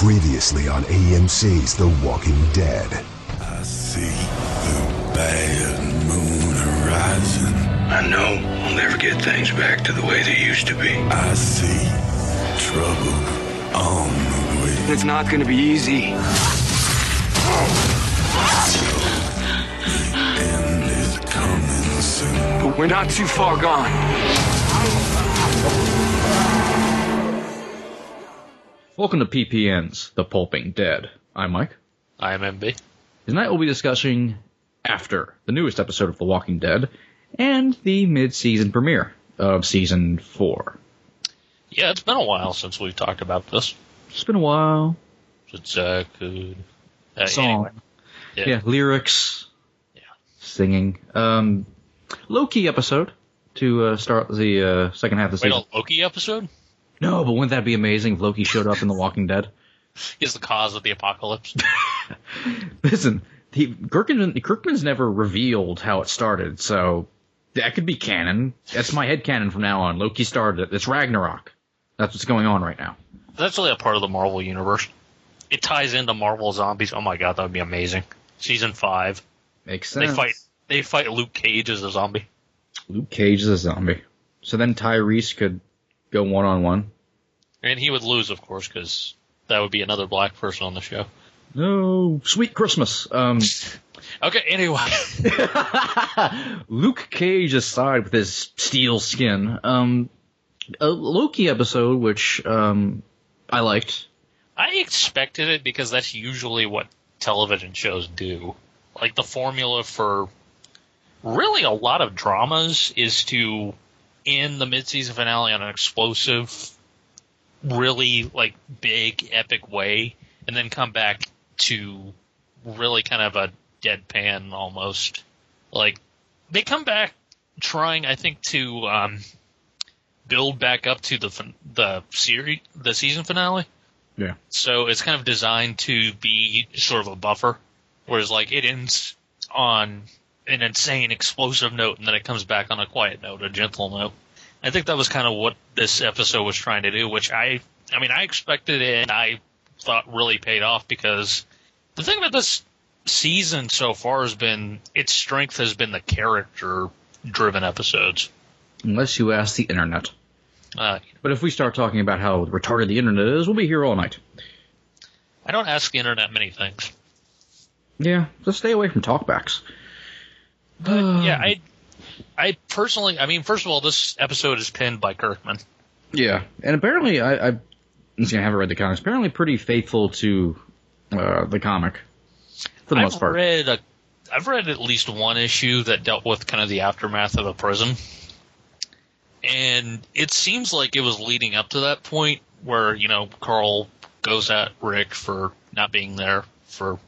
Previously on AMC's The Walking Dead. I see the bad moon horizon. I know we'll never get things back to the way they used to be. I see trouble on the way. It's not gonna be easy. End is coming soon. But we're not too far gone. Welcome to PPN's The Pulping Dead. I'm Mike. I'm MB. Tonight we'll be discussing after the newest episode of The Walking Dead and the mid-season premiere of season four. Yeah, it's been a while since we've talked about this. It's been a while. Since uh, could uh, Song. anyway. Yeah. Yeah. lyrics. Yeah. Singing. Um, low-key episode to uh, start the uh, second half of the Wait, season. a Loki episode No, but wouldn't that be amazing if Loki showed up in The Walking Dead? He's the cause of the apocalypse. Listen, he, Kirkman, Kirkman's never revealed how it started, so that could be canon. That's my head canon from now on. Loki started it. It's Ragnarok. That's what's going on right now. That's really a part of the Marvel universe. It ties into Marvel zombies. Oh my god, that would be amazing. Season five, Makes sense. they fight. They fight Luke Cage as a zombie. Luke Cage is a zombie. So then Tyrese could go one on one. And he would lose, of course, because that would be another black person on the show. No, sweet Christmas. Um, Okay, anyway. Luke Cage aside with his steel skin. Um, a Loki episode, which um, I liked. I expected it because that's usually what television shows do. Like the formula for really a lot of dramas is to end the mid-season finale on an explosive, really like big epic way, and then come back to really kind of a deadpan almost. Like they come back trying, I think, to um, build back up to the the series, the season finale. Yeah. So it's kind of designed to be sort of a buffer, whereas like it ends on an insane explosive note and then it comes back on a quiet note, a gentle note. I think that was kind of what this episode was trying to do, which I, I mean, I expected it and I thought really paid off because the thing about this season so far has been its strength has been the character driven episodes. Unless you ask the internet. Uh, But if we start talking about how retarded the internet is, we'll be here all night. I don't ask the internet many things. Yeah, just stay away from talkbacks. But yeah, I, I personally, I mean, first of all, this episode is pinned by Kirkman. Yeah, and apparently, I, I, I haven't read the comics. Apparently, pretty faithful to uh, the comic for the most I've part. read a, I've read at least one issue that dealt with kind of the aftermath of a prison, and it seems like it was leading up to that point where you know Carl goes at Rick for not being there for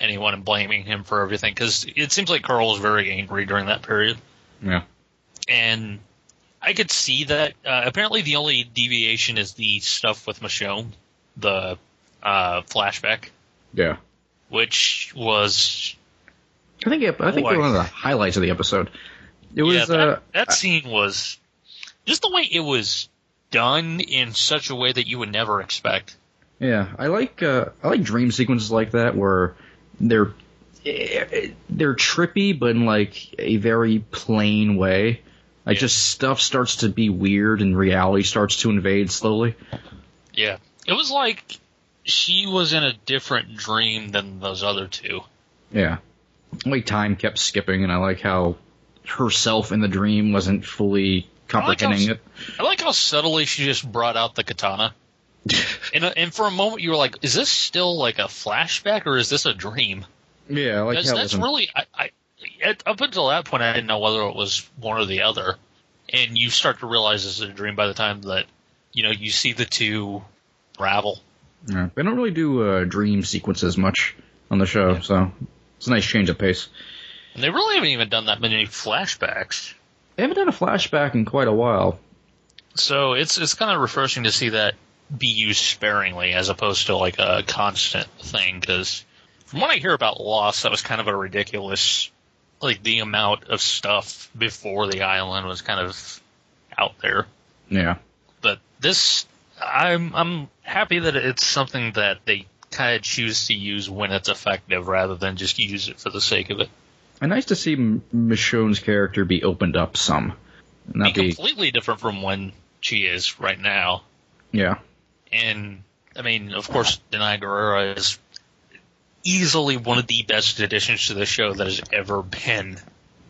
anyone and blaming him for everything because it seems like Carl was very angry during that period. yeah, and I could see that. Uh, apparently, the only deviation is the stuff with Michonne, the uh, flashback, yeah. which was I think it, I think Boy. one of the highlights of the episode. It was yeah, that, uh, that scene was just the way it was done in such a way that you would never expect. yeah. I like uh, I like dream sequences like that where they're they're trippy, but in like a very plain way. Like Yeah. just stuff starts to be weird and reality starts to invade slowly. Yeah, it was like she was in a different dream than those other two. Yeah. Like time kept skipping, and I like how herself in the dream wasn't fully comprehending how- it. I like how subtly she just brought out the katana. and, and for a moment, you were like, "Is this still like a flashback, or is this a dream?" Yeah, like That's, that's really I, I at, up until that point I didn't know whether it was one or the other, and you start to realize this is a dream by the time that you know you see the two ravel. Yeah. They don't really do uh, dream sequences much on the show, so it's a nice change of pace. And they really haven't even done that many flashbacks, They haven't done a flashback in quite a while. so it's it's kind of refreshing to see that be used sparingly as opposed to like a constant thing. Because from what I hear about Lost, that was kind of a ridiculous, like the amount of stuff before the island was kind of out there. Yeah. but this I'm I'm happy that it's something that they kind of choose to use when it's effective rather than just use it for the sake of it. And nice to see Michonne's character be opened up some. Not be be, completely different from when she is right now. yeah. And I mean, of course, Danai Gurira is easily one of the best additions to the show that has ever been.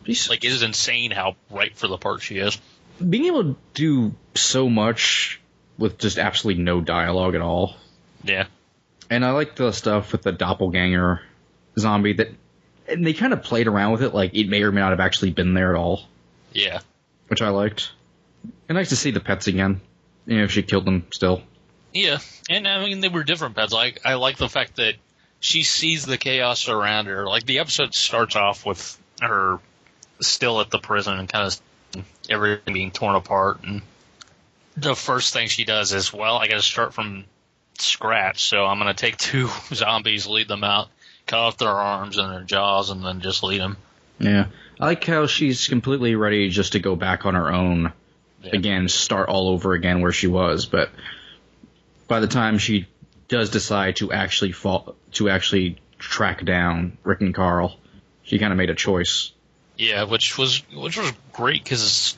She's, Like, it is insane how right for the part she is. being able to do so much with just absolutely no dialogue at all. Yeah, And I like the stuff with the doppelganger zombie that, and they kind of played around with it, like it may or may not have actually been there at all, yeah, which I liked. And nice to see the pets again. You know, if she killed them still. Yeah. And I mean, they were different pets. Like, I like the fact that she sees the chaos around her. Like, the episode starts off with her still at the prison and kind of everything being torn apart. And the first thing she does is, well, I got to start from scratch. So I'm going to take two zombies, lead them out, cut off their arms and their jaws, and then just lead them. Yeah. I like how she's completely ready just to go back on her own Yeah. again, start all over again where she was. But by the time she does decide to actually fall, to actually track down Rick and Carl, she kind of made a choice. Yeah, which was which was great because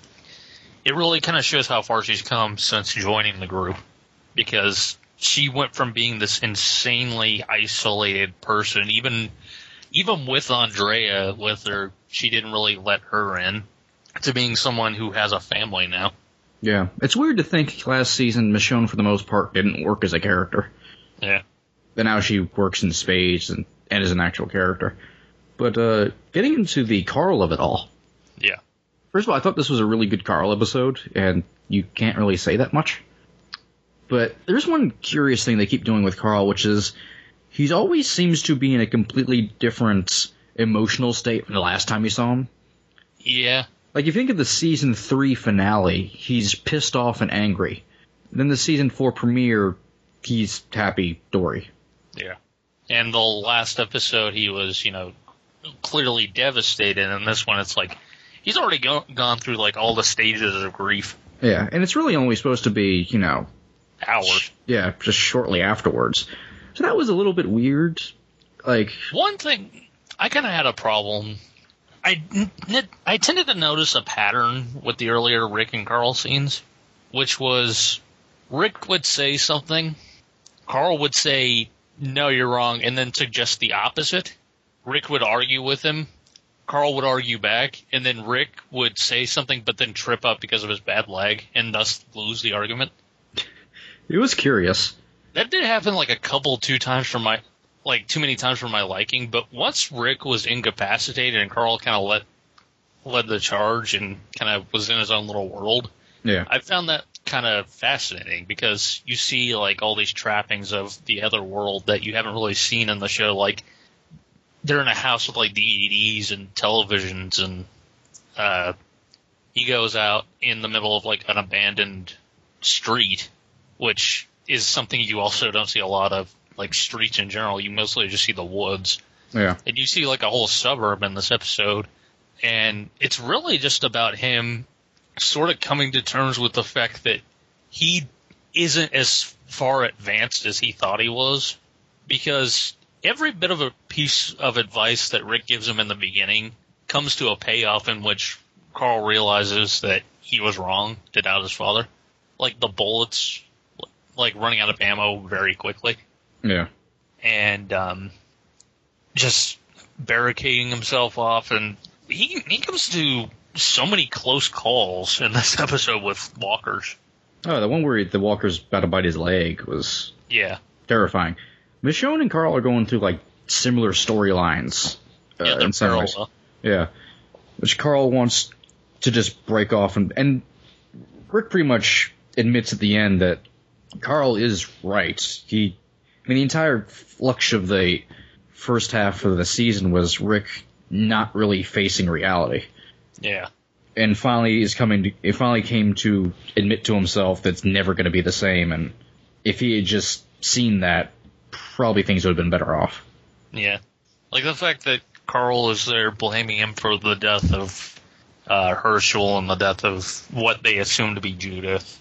it really kind of shows how far she's come since joining the group. Because she went from being this insanely isolated person, even even with Andrea with her, she didn't really let her in, to being someone who has a family now. Yeah, it's weird to think last season Michonne for the most part didn't work as a character. Yeah, But now she works in spades and, and is an actual character. But uh, getting into the Carl of it all. yeah, First of all, I thought this was a really good Carl episode, and you can't really say that much. But there's one curious thing they keep doing with Carl, which is he's always seems to be in a completely different emotional state from the last time you saw him. yeah, Like, if you think of the season three finale, he's pissed off and angry. Then the season four premiere, he's happy, Dory. yeah. And the last episode, he was you know clearly devastated, and this one, it's like he's already go- gone through like all the stages of grief. Yeah, and it's really only supposed to be, you know, Hours. yeah, just shortly afterwards. So that was a little bit weird. Like, One thing I kind of had a problem. I I tended to notice a pattern with the earlier Rick and Carl scenes, which was Rick would say something, Carl would say no, you're wrong, and then suggest the opposite. Rick would argue with him. Carl would argue back, and then Rick would say something, but then trip up because of his bad leg, and thus lose the argument. it was curious. That did happen like a couple, two times for my, like too many times for my liking. But once Rick was incapacitated and Carl kind of let led the charge and kind of was in his own little world, Yeah. I found that kind of fascinating because you see like all these trappings of the other world that you haven't really seen in the show. Like they're in a house with like DVDs and televisions, and uh, he goes out in the middle of like an abandoned street, which is something you also don't see a lot of. Like streets in general, you mostly just see the woods. Yeah. and you see like a whole suburb in this episode. And it's really just about him sort of coming to terms with the fact that he isn't as far advanced as he thought he was. Because every bit of a piece of advice that Rick gives him in the beginning comes to a payoff in which Carl realizes that he was wrong to doubt his father. Like the bullets like running out of ammo very quickly Yeah. and um, just barricading himself off. And he he comes to so many close calls in this episode with walkers. Oh, the one where the walker's about to bite his leg was Yeah, terrifying. Michonne and Carl are going through like similar storylines. Uh, yeah, in some ways. Yeah. Which Carl wants to just break off and and Rick pretty much admits at the end that Carl is right. He I mean the entire flux of the first half of the season was Rick not really facing reality. Yeah, And finally is coming to it finally came to admit to himself that it's never gonna be the same and if he had just seen that probably things would have been better off. yeah. Like the fact that Carl is there blaming him for the death of uh, Hershel and the death of what they assume to be Judith,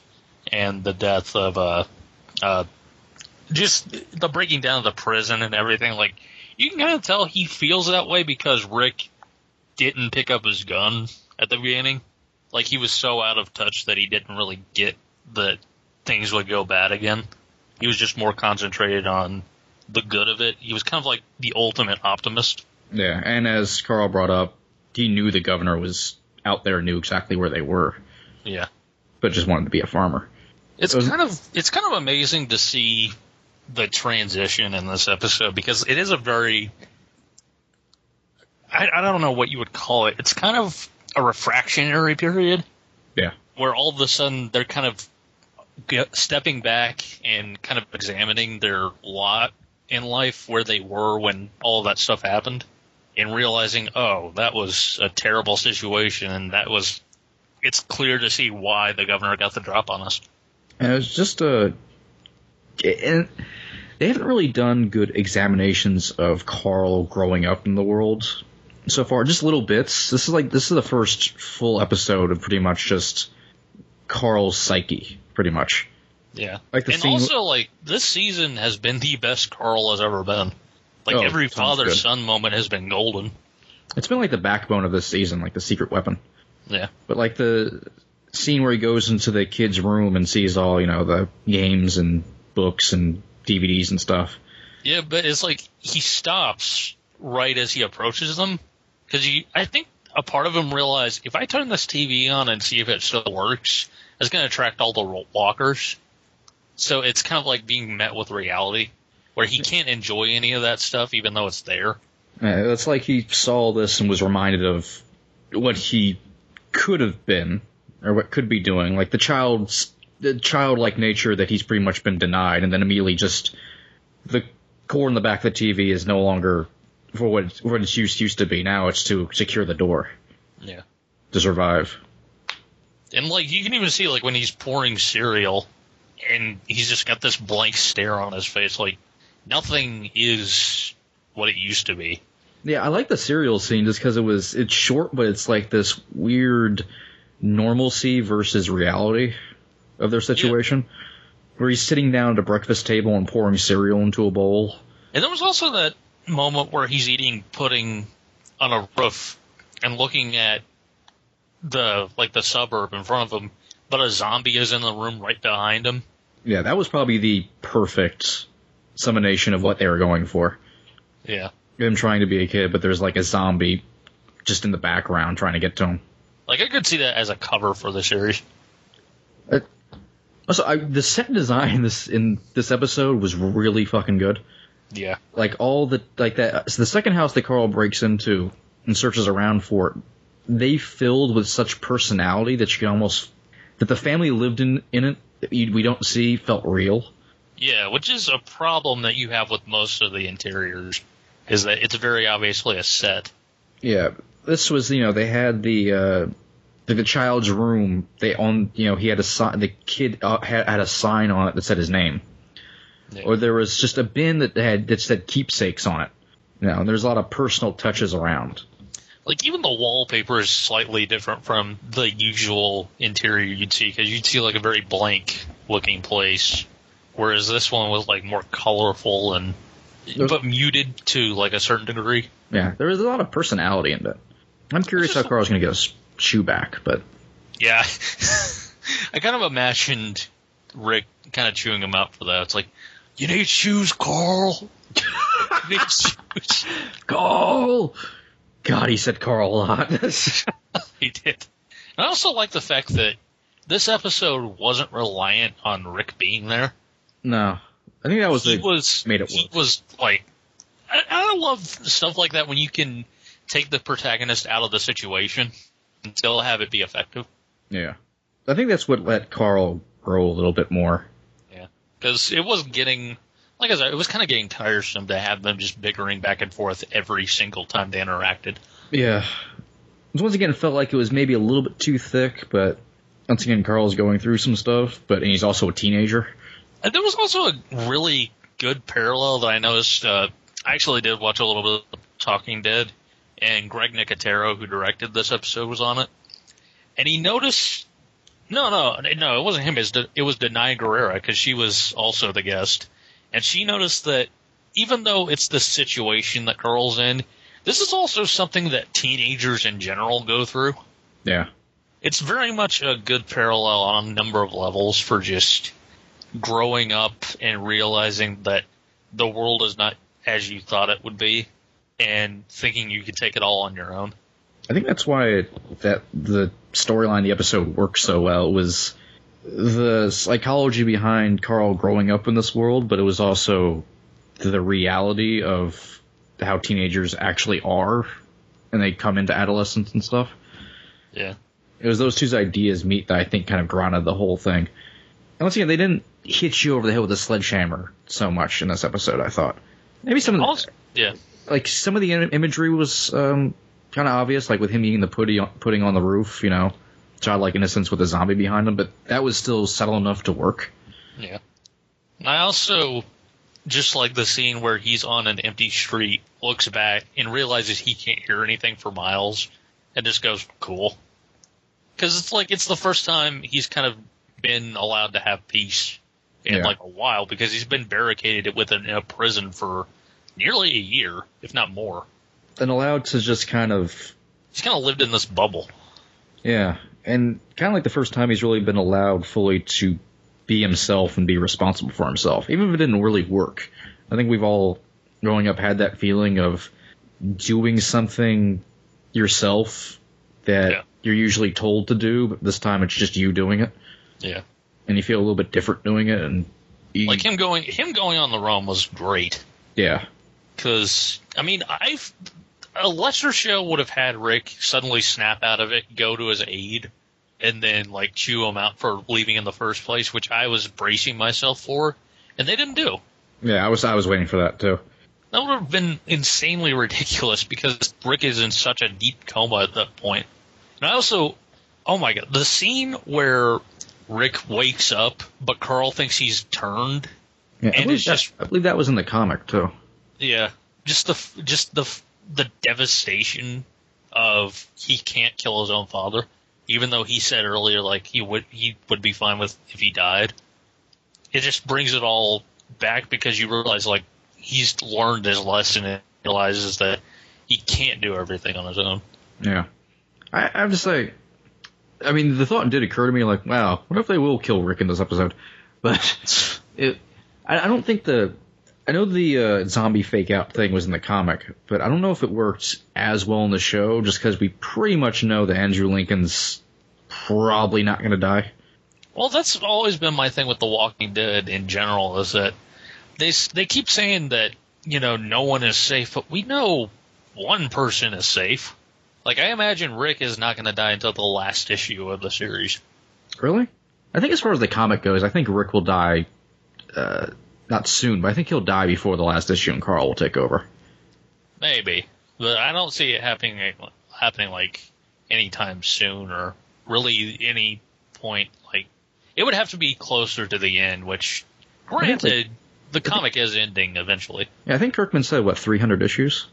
and the death of uh, uh, just the breaking down of the prison and everything. Like you can kind of tell he feels that way because Rick didn't pick up his gun at the beginning. Like he was so out of touch that he didn't really get that things would go bad again. He was just more concentrated on the good of it. He was kind of like the ultimate optimist. Yeah, and as Carl brought up, he knew the governor was out there, knew exactly where they were, Yeah. but just wanted to be a farmer. It's It was- kind of it's kind of amazing to see the transition in this episode because it is a very I, I don't know what you would call it. It's kind of a refractionary period Yeah. where all of a sudden they're kind of stepping back and kind of examining their lot in life where they were when all of that stuff happened and realizing, oh, that was a terrible situation and that was it's clear to see why the governor got the drop on us. And it was just a. And they haven't really done good examinations of Carl growing up in the world so far. Just little bits. This is like this is the first full episode of pretty much just Carl's psyche, pretty much. Yeah. Like the and scene- also, like, this season has been the best Carl has ever been. Like, Oh, every father son moment has been golden. It's been like the backbone of this season, like the secret weapon. Yeah. But like the scene where he goes into the kid's room and sees all you know the games and books and DVDs and stuff. Yeah, but it's like he stops right as he approaches them. Because he I think a part of him realized if I turn this TV on and see if it still works, it's going to attract all the walkers. So it's kind of like being met with reality, where he can't enjoy any of that stuff, even though it's there. Uh, it's like he saw this and was reminded of what he could have been or what could be doing, like the child's the childlike nature that he's pretty much been denied, and then immediately just the cord in the back of the TV is no longer for what it's, what its use used to be. Now it's to secure the door Yeah. to survive. And like you can even see like when he's pouring cereal and he's just got this blank stare on his face like nothing is what it used to be. Yeah, I like the cereal scene just because it was it's short, but it's like this weird normalcy versus reality of their situation, where he's sitting down at a breakfast table and pouring cereal into a bowl. And there was also that moment where he's eating pudding on a roof and looking at the like the suburb in front of him, but a zombie is in the room right behind him. Yeah, that was probably the perfect summation of what they were going for. Yeah. Him trying to be a kid, but there's like a zombie just in the background trying to get to him. Like I could see that as a cover for the series. Uh, Also, I, the set design in this in this episode was really fucking good. Yeah. like all the like that so the second house that Carl breaks into and searches around for they filled with such personality that you can almost that the family lived in in it that you, we don't see felt real Yeah, which is a problem that you have with most of the interiors, is that it's very obviously a set. yeah this was you know they had the uh the, the child's room they on you know he had a sign the kid uh, had, had a sign on it that said his name Yeah. or there was just a bin that had that said keepsakes on it you know there's a lot of personal touches around Like even the wallpaper is slightly different from the usual interior you'd see because you'd see like a very blank looking place, whereas this one was like more colorful and There's- but muted to like a certain degree. Yeah, there is a lot of personality in it. I'm curious how Carl's going to get his shoe back, but Yeah, I kind of imagined Rick kind of chewing him out for that. It's like, you need shoes, Carl. you need shoes. Carl. God, he said Carl a lot. He did. I also like the fact that this episode wasn't reliant on Rick being there. no, I think that was he was made it he work. was like I, I love stuff like that when you can take the protagonist out of the situation and still have it be effective. yeah. I think that's what let Carl grow a little bit more. Yeah. Because it was getting, like I said, it was kind of getting tiresome to have them just bickering back and forth every single time they interacted. Yeah. Once again, it felt like it was maybe a little bit too thick, but once again, Carl's going through some stuff, but and he's also a teenager. And there was also a really good parallel that I noticed. Uh, I actually did watch a little bit of Talking Dead, and Greg Nicotero, who directed this episode, was on it. And he noticed No, no, no. It wasn't him. It was, Danai Gurira because she was also the guest, and she noticed that even though it's the situation that Carl's in, this is also something that teenagers in general go through. Yeah. It's very much a good parallel on a number of levels for just growing up and realizing that the world is not as you thought it would be, and thinking you could take it all on your own. I think that's why that the storyline the episode worked so well was the psychology behind Carl growing up in this world, but it was also the reality of how teenagers actually are, and they come into adolescence and stuff. Yeah. It was those two ideas meet that I think kind of grounded the whole thing. And once again, they didn't hit you over the head with a sledgehammer so much in this episode. I thought maybe some of the, Also, yeah. Like some of the imagery was um, kind of obvious, like with him eating the pudding, pudding on the roof, you know, childlike innocence with a zombie behind him. But that was still subtle enough to work. Yeah. I also just like the scene where he's on an empty street, looks back and realizes he can't hear anything for miles, and just goes, "Cool," because it's like it's the first time he's kind of been allowed to have peace in Yeah. like a while because he's been barricaded within a prison for nearly a year, if not more. And allowed to just kind of He's kind of lived in this bubble. Yeah, and kind of like the first time he's really been allowed fully to be himself and be responsible for himself, even if it didn't really work. I think we've all, growing up, had that feeling of doing something yourself that Yeah. you're usually told to do, but this time it's just you doing it, Yeah. and you feel a little bit different doing it. And you, Like him going, him going on the run was great. yeah, Because I mean, I've a lesser show would have had Rick suddenly snap out of it, go to his aid, and then like chew him out for leaving in the first place, which I was bracing myself for, and they didn't do. yeah, I was I was waiting for that too. That would have been insanely ridiculous because Rick is in such a deep coma at that point. And I also, oh my god, the scene where Rick wakes up, but Carl thinks he's turned. Yeah, I And believe it's that- just- I believe that was in the comic too. Yeah, just the just the the devastation of he can't kill his own father, even though he said earlier like he would he would be fine with if he died. It just brings it all back because you realize like he's learned his lesson and realizes that he can't do everything on his own. Yeah. I, I have to say, I mean, the thought did occur to me, like, wow, what if they will kill Rick in this episode? But it, I, I don't think the, I know the uh, zombie fake out thing was in the comic, but I don't know if it worked as well in the show, just because we pretty much know that Andrew Lincoln's probably not going to die. Well, that's always been my thing with The Walking Dead in general is that they they keep saying that you know no one is safe, but we know one person is safe. Like I imagine Rick is not going to die until the last issue of the series. Really? I think as far as the comic goes, I think Rick will die, uh, not soon, but I think he'll die before the last issue and Carl will take over. Maybe, but I don't see it happening happening like anytime soon or really any point. Like it would have to be closer to the end, which granted, the comic is ending eventually. Yeah, I think Kirkman said, what, 300 issues?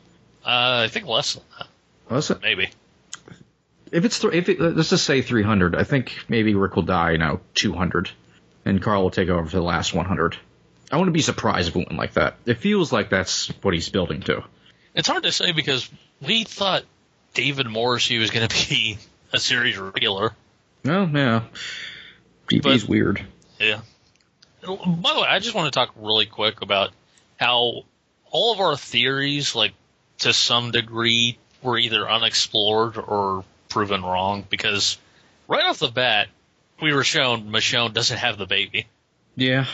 Uh, I think less than that, Was it? maybe. If it's th- if it, let's just say 300, I think maybe Rick will die now 200, and Carl will take over for the last 100. I wouldn't be surprised if it went like that. It feels like that's what he's building to. It's hard to say because we thought David Morrissey was going to be a series regular. Well, yeah, DB's weird. Yeah. By the way, I just want to talk really quick about how all of our theories, like to some degree, were either unexplored or proven wrong. Because right off the bat, we were shown Michonne doesn't have the baby, Yeah,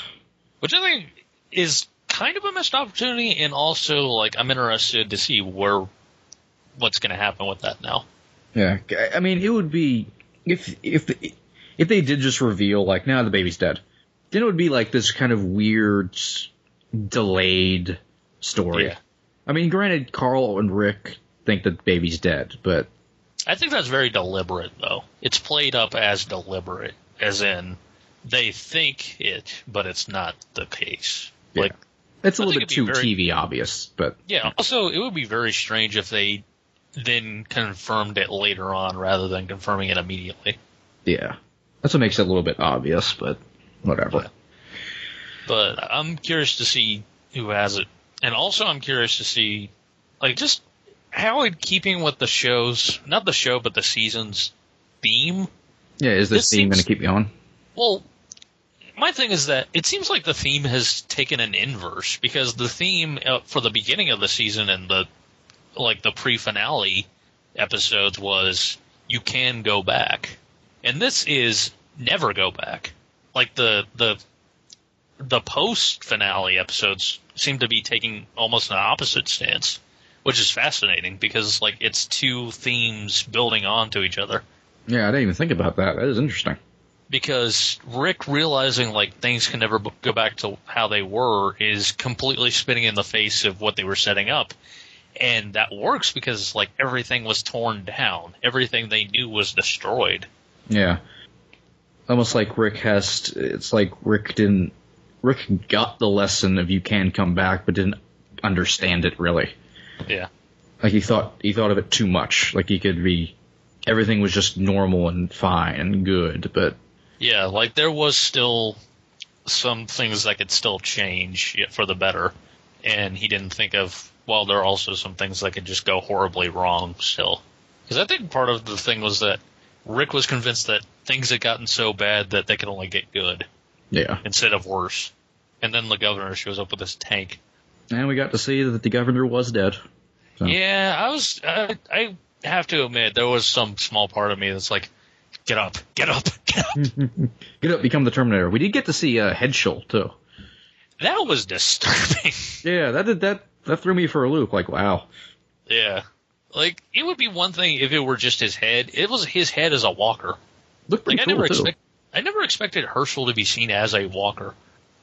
which I think is kind of a missed opportunity. And also, like, I'm interested to see where what's going to happen with that now. yeah. I- mean, it would be if if if they did just reveal like, now the baby's dead, then it would be like this kind of weird, delayed story. Yeah. I mean, granted, Carl and Rick think that the baby's dead, but I think that's very deliberate, though. It's played up as deliberate, as in they think it, but it's not the case. Like, it's a I little bit too very- TV obvious. But yeah. Also, it would be very strange if they then confirmed it later on rather than confirming it immediately. yeah, That's what makes it a little bit obvious, but whatever. But I'm curious to see who has it, and also I'm curious to see, like, just how in keeping with the show's not the show but the season's theme. Yeah, is this, This theme going to keep going? Well, my thing is that it seems like the theme has taken an inverse because the theme uh, for the beginning of the season and the like the pre-finale episodes was you can go back, and this is never go back. Like the the the post finale episodes seem to be taking almost an opposite stance, which is fascinating because like it's two themes building onto each other Yeah, I didn't even think about that. That is interesting. Because Rick realizing like things can never b- go back to how they were is completely spinning in the face of what they were setting up. And that works because like everything was torn down. Everything they knew was destroyed. Yeah. Almost like Rick has. t- It's like Rick didn't. Rick got the lesson of you can come back, but didn't understand it really. Yeah. Like he thought he thought of it too much. Like he could be. Everything was just normal and fine and good, but Yeah, like there was still some things that could still change for the better. And he didn't think of, well, there are also some things that could just go horribly wrong still. Because I think part of the thing was that Rick was convinced that things had gotten so bad that they could only get good yeah. instead of worse. And then the governor shows up with this tank. And we got to see that the governor was dead. So- Yeah, I was, I, I have to admit, there was some small part of me that's like, get up, get up, get up. Get up, become the Terminator. We did get to see uh, Headshul too. that was disturbing. Yeah, that did that. That threw me for a loop. Like, wow. Yeah. Like, it would be one thing if it were just his head. It was his head as a walker. Looked Like, pretty I cool never too. expect, I never expected Hershel to be seen as a walker.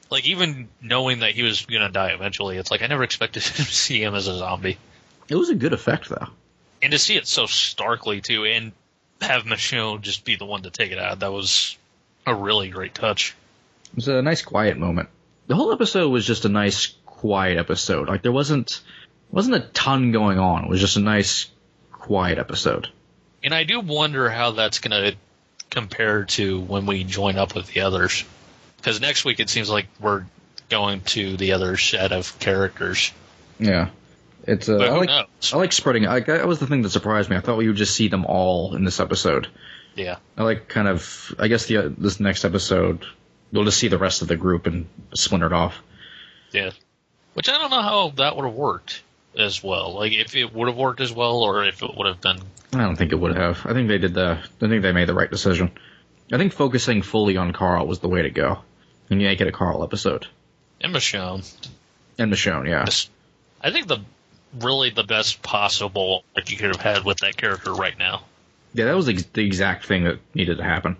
Like, even knowing that he was gonna die eventually, it's like I never expected to see him as a zombie. It was a good effect though. And to see it so starkly, too, and have Michonne just be the one to take it out, that was a really great touch. It was a nice quiet moment. The whole episode was just a nice quiet episode. Like there wasn't wasn't a ton going on. It was just a nice quiet episode. And I do wonder how that's gonna compare to when we join up with the others. Because next week it seems like we're going to the other set of characters. Yeah. It's uh, I like knows? I like spreading. Like that was the thing that surprised me. I thought we would just see them all in this episode. Yeah. I like kind of. I guess the uh, this next episode we'll just see the rest of the group and splintered off. Yeah. Which I don't know how that would have worked as well. Like if it would have worked as well or if it would have been I don't think it would have. I think they did the. I think they made the right decision. I think focusing fully on Carl was the way to go, and you make it a Carl episode and Michonne. and Michonne. Yeah, I think the really the best possible like you could have had with that character right now. yeah, that was ex- the exact thing that needed to happen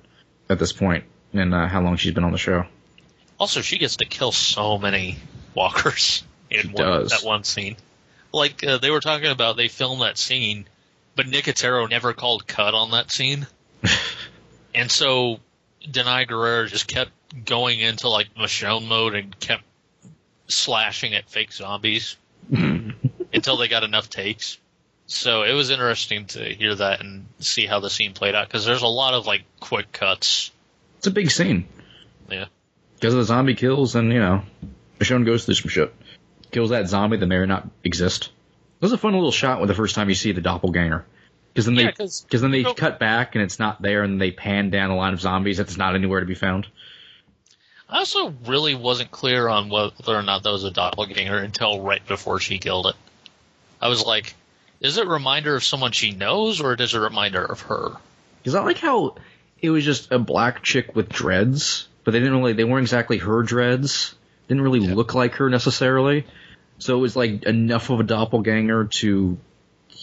at this point, and uh, how long she's been on the show. Also, she gets to kill so many walkers in one, that one scene. Like uh, they were talking about, they filmed that scene, but Nicotero never called cut on that scene, and so Danai Gurira just kept going into like Michonne mode and kept slashing at fake zombies until they got enough takes. So it was interesting to hear that and see how the scene played out because there's a lot of like quick cuts. It's a big scene Yeah. because of the zombie kills, and you know, Michonne goes through some shit, kills that zombie that may or not exist. It was a fun little shot with the first time you see the doppelganger. Because then Yeah, they, 'cause- because then they you know- cut back and it's not there, and they pan down a line of zombies that's not anywhere to be found. I also really wasn't clear on whether or not that was a doppelganger until right before she killed it. I was like, is it a reminder of someone she knows or is it a reminder of her? Is that like how it was just a black chick with dreads, but they didn't really, they weren't exactly her dreads. Didn't really Yeah. look like her necessarily. So it was like enough of a doppelganger to,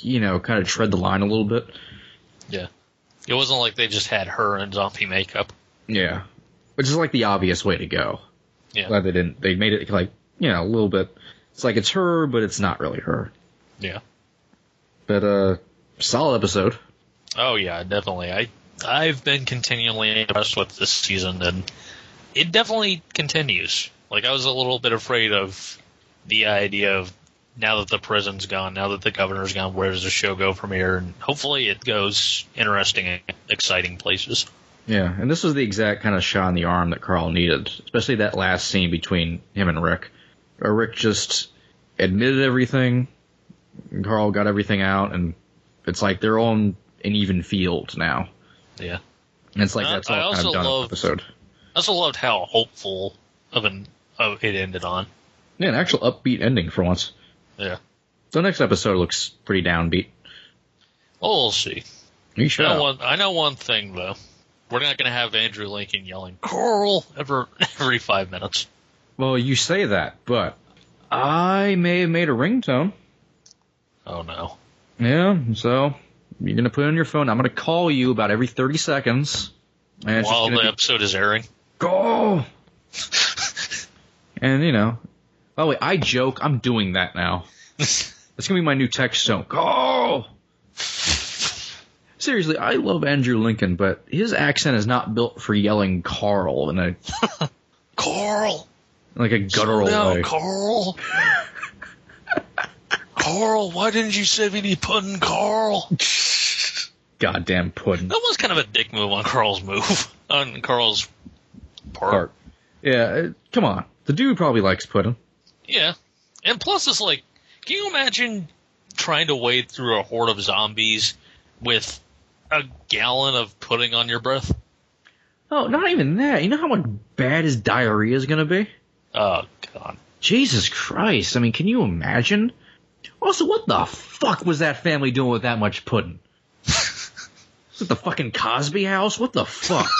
you know, kind of tread the line a little bit. Yeah. It wasn't like they just had her in zombie makeup. Yeah. Which is like the obvious way to go. Yeah. Glad they didn't, they made it like, you know, a little bit, it's like it's her, but it's not really her. Yeah. But, uh, solid episode. Oh yeah, definitely. I I've been continually impressed with this season and it definitely continues. Like I was a little bit afraid of the idea of now that the prison's gone, now that the governor's gone, where does the show go from here? And hopefully it goes interesting and exciting places. Yeah, and this was the exact kind of shot in the arm that Carl needed, especially that last scene between him and Rick. Rick just admitted everything, and Carl got everything out, and it's like they're on an even field now. Yeah. And it's like that's I all kind also of done in the episode. I also loved how hopeful of an of it ended on. Yeah, an actual upbeat ending for once. Yeah. So next episode looks pretty downbeat. Well, we'll see. You I know one. I know one thing though. We're not going to have Andrew Lincoln yelling "Carl" ever every five minutes. Well, you say that, but I may have made a ringtone. Oh no. Yeah, so you're gonna put it on your phone. I'm gonna call you about every 30 seconds. And While the be, episode is airing. go. and you know, by the way, I joke. I'm doing that now. That's gonna be my new text tone. Go. Seriously, I love Andrew Lincoln, but his accent is not built for yelling Carl in a Carl. like a guttural Slow down, way. Carl. Carl, why didn't you save any pudding, Carl? Goddamn pudding. That was kind of a dick move on Carl's move on Carl's part. Part. Yeah, uh, come on. The dude probably likes pudding. Yeah, and plus it's like, can you imagine trying to wade through a horde of zombies with a gallon of pudding on your breath? Oh, not even that. You know how much bad his diarrhea is gonna be? Oh god. Jesus Christ. I mean, can you imagine? Also, what the fuck was that family doing with that much pudding? Is it the fucking Cosby house? What the fuck?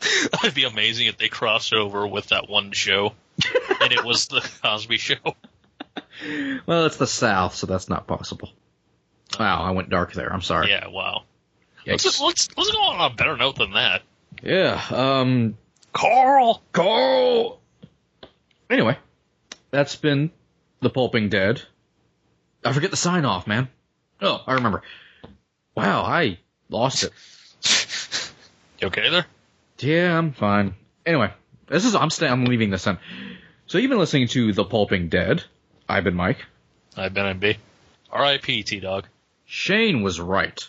That'd be amazing if they crossed over with that one show, and it was the Cosby Show. well, it's the South, so that's not possible. Wow, I went dark there. I'm sorry. Yeah, wow. Yikes. Let's let's let's go on a better note than that. Yeah, um, Carl. Carl! Anyway, that's been The Pulping Dead. I forget the sign off, man. Oh, I remember. Wow, I lost it. You okay there? Yeah, I'm fine. Anyway, this is I'm staying. I'm leaving this in. So you've been listening to The Pulping Dead. I've been Mike. I've been MB. R.I.P. T Dog. Shane was right.